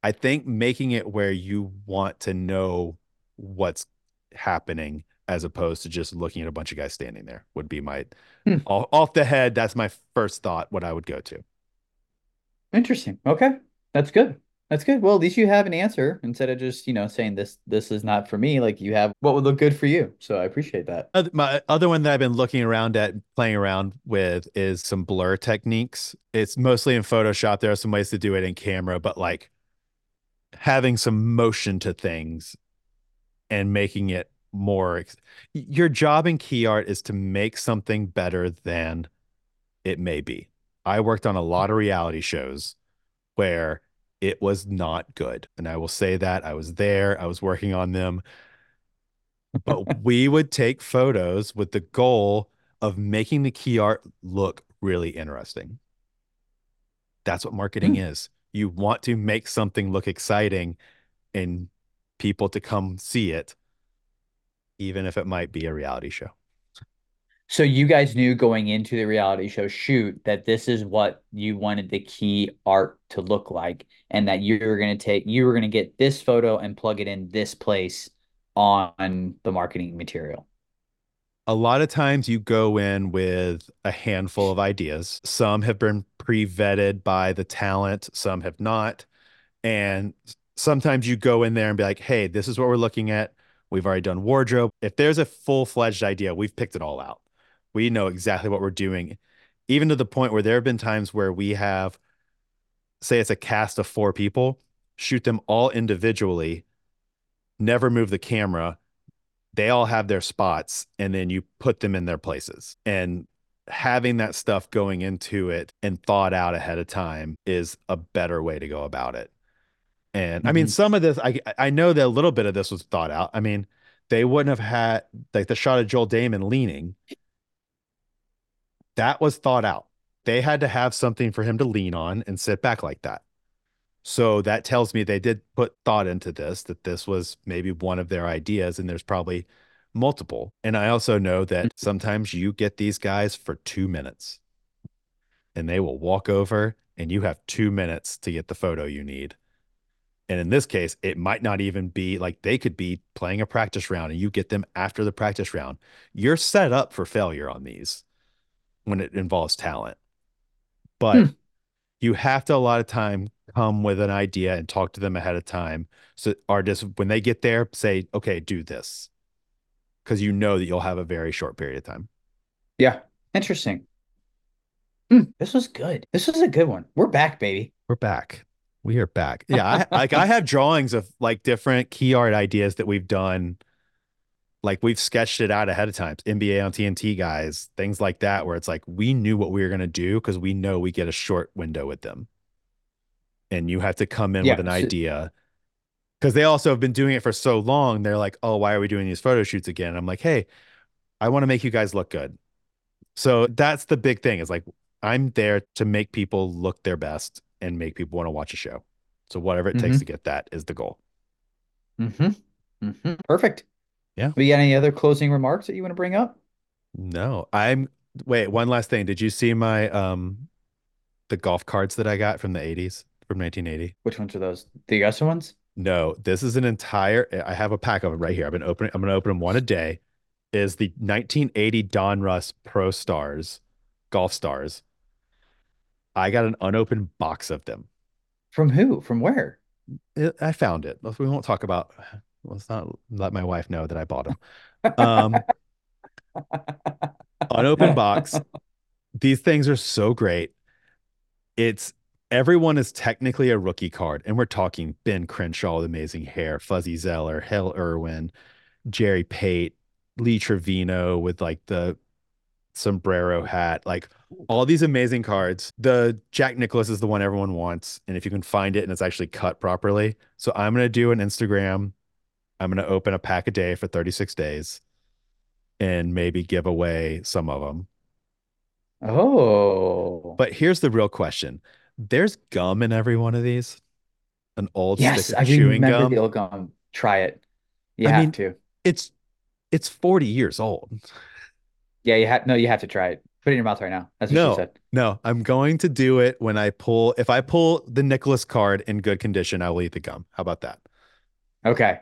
I think making it where you want to know what's happening as opposed to just looking at a bunch of guys standing there would be my Hmm. off, off the head. That's my first thought, what I would go to. Interesting. Okay. That's good. That's good. Well, at least you have an answer instead of just, you know, saying this this is not for me. Like you have what would look good for you. So I appreciate that. My other one that I've been looking around at, playing around with, is some blur techniques. It's mostly in Photoshop. There are some ways to do it in camera, but like having some motion to things and making it more. ex- Your job in key art is to make something better than it may be. I worked on a lot of reality shows where it was not good. And I will say that I was there, I was working on them but (laughs) we would take photos with the goal of making the key art look really interesting. That's what marketing Hmm. is. You want to make something look exciting and people to come see it, even if it might be a reality show. So you guys knew going into the reality show shoot that this is what you wanted the key art to look like, and that you were going to take, you were going to get this photo and plug it in this place on the marketing material. A lot of times you go in with a handful of ideas. Some have been pre-vetted by the talent, some have not. And sometimes you go in there and be like, hey, this is what we're looking at. We've already done wardrobe. If there's a full-fledged idea, we've picked it all out. We know exactly what we're doing, even to the point where there have been times where we have, say, it's a cast of four people, shoot them all individually, never move the camera. They all have their spots, and then you put them in their places. And having that stuff going into it and thought out ahead of time is a better way to go about it. And I mean, Mhm. some of this, I I know that a little bit of this was thought out. I mean, they wouldn't have had like the shot of Joel Dahmen leaning. That was thought out. They had to have something for him to lean on and sit back like that. So that tells me they did put thought into this, that this was maybe one of their ideas, and there's probably multiple. And I also know that sometimes you get these guys for two minutes and they will walk over and you have two minutes to get the photo you need. And in this case, it might not even be like they could be playing a practice round and you get them after the practice round. You're set up for failure on these when it involves talent. But Hmm. you have to a lot of time come with an idea and talk to them ahead of time. So artists, when they get there, say, okay, do this. Because you know that you'll have a very short period of time. Yeah. Interesting. Hmm, this was good. This was a good one. We're back, baby. We're back. We are back. Yeah, I, (laughs) like I have drawings of like different key art ideas that we've done. Like we've sketched it out ahead of time. NBA on TNT guys, things like that, where it's like we knew what we were gonna do because we know we get a short window with them. And you have to come in Yeah, with an idea. Because they also have been doing it for so long. They're like, oh, why are we doing these photo shoots again? I'm like, hey, I want to make you guys look good. So that's the big thing is like, I'm there to make people look their best and make people want to watch a show. So whatever it takes Mhm. to get that is the goal. Mm-hmm. Mm-hmm. Perfect. Yeah. We got any other closing remarks that you want to bring up? No, I'm wait, one last thing. Did you see my um the golf cards that I got from the 80s from 1980? Which ones are those? The Augusta ones? No, this is an entire I have a pack of them right here. I've been opening I'm gonna open them one a day. Is the 1980 Donruss Pro Stars Golf Stars. I got an unopened box of them. From who? From where? It, I found it. We won't talk about let's not let my wife know that I bought them. Um (laughs) unopened box. These things are so great. It's everyone is technically a rookie card, and we're talking Ben Crenshaw with amazing hair, Fuzzy Zoeller, Hale Irwin, Jerry Pate, Lee Trevino with like the sombrero hat, like all these amazing cards. The Jack Nicklaus is the one everyone wants. And if you can find it and it's actually cut properly. So I'm going to do an Instagram. I'm going to open a pack a day for 36 days and maybe give away some of them. Oh. But here's the real question there's gum in every one of these, an old Yes, I chewing remember gum. the old gum. Try it. You I have mean, to. it's it's 40 years old. Yeah, you have no, you have to try it. Put it in your mouth right now. That's what she No, said. no, I'm going to do it when I pull. If I pull the Nicklaus card in good condition, I will eat the gum. How about that? Okay.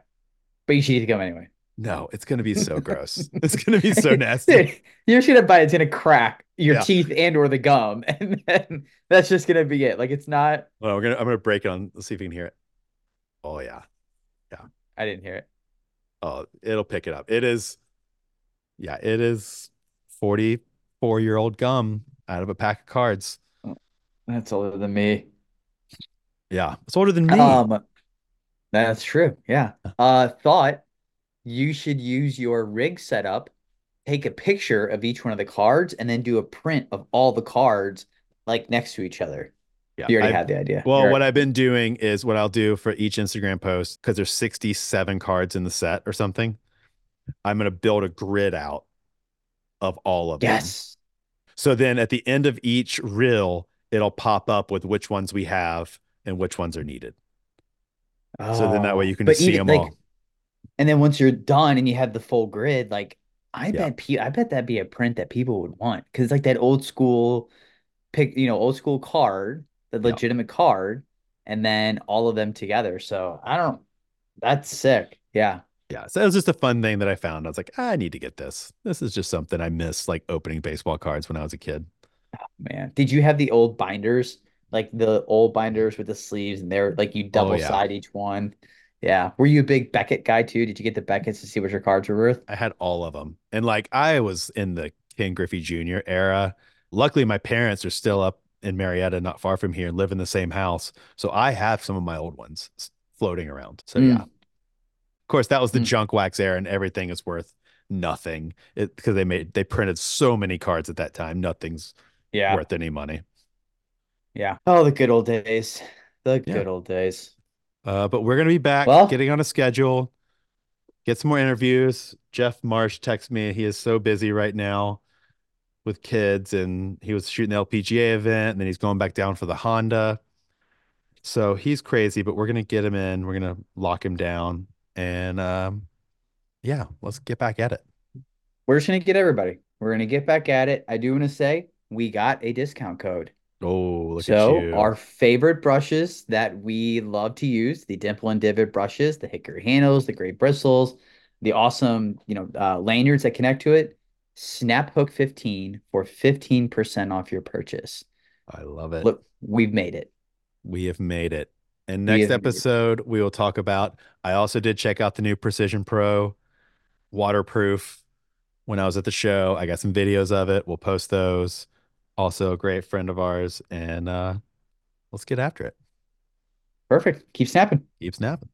But you should eat the gum anyway. No, it's going to be so (laughs) gross. It's going to be so nasty. (laughs) You're gonna bite it's gonna crack your Yeah. teeth and or the gum, (laughs) and then that's just gonna be it. Like it's not. Well, we're gonna. I'm gonna break it on. Let's see if we can hear it. Oh yeah, yeah. I didn't hear it. Oh, it'll pick it up. It is. Yeah, it is 44 year old gum out of a pack of cards. That's older than me. Yeah, it's older than me. Um, that's true. Yeah. Uh, thought you should use your rig setup, take a picture of each one of the cards, and then do a print of all the cards like next to each other. yeah, You already I- had the idea. Well, You're- what I've been doing is what I'll do for each Instagram post because there's 67 cards in the set or something. I'm gonna build a grid out of all of them. yes. So then at the end of each reel, it'll pop up with which ones we have and which ones are needed. So then that way Oh, you can but just see even, them like, all. And then once you're done and you have the full grid, like I Yeah. bet pe I bet that'd be a print that people would want because it's like that old school pick, you know, old school card, the Yeah. legitimate card, and then all of them together. So I don't. That's sick. Yeah. Yeah. So it was just a fun thing that I found. I was like, I need to get this. This is just something I miss, like opening baseball cards when I was a kid. Man, did you have the old binders, like the old binders with the sleeves, and they're like you double Oh, yeah. side each one? Yeah. Were you a big Beckett guy too? Did you get the Beckett's to see what your cards were worth? I had all of them. And like I was in the Ken Griffey Jr. era. Luckily, my parents are still up in Marietta, not far from here, and live in the same house. So I have some of my old ones floating around. So Mm. yeah. Of course, that was the Mm. junk wax era, and everything is worth nothing. Because they made they printed so many cards at that time. Nothing's Yeah. worth any money. Yeah. Oh, the good old days. The Yeah. good old days. Uh, but we're gonna be back, Well- getting on a schedule, get some more interviews. Jeff Marsh texts me. He is so busy right now with kids, and he was shooting the LPGA event, and then he's going back down for the Honda. So he's crazy, but we're gonna get him in. We're gonna lock him down, and um, yeah, let's get back at it. We're just gonna get everybody. We're gonna get back at it. I do want to say we got a discount code. Oh, look So at you. our favorite brushes that we love to use, the dimple and divot brushes, the hickory handles, the great bristles, the awesome, you know, uh, lanyards that connect to it. Snap Hook 15 for 15% off your purchase. I love it. Look, we've made it. We have made it. And next it. episode, we will talk about. I also did check out the new Precision Pro waterproof when I was at the show. I got some videos of it. We'll post those. Also, a great friend of ours. And uh, let's get after it. Perfect. Keep snapping. Keep snapping.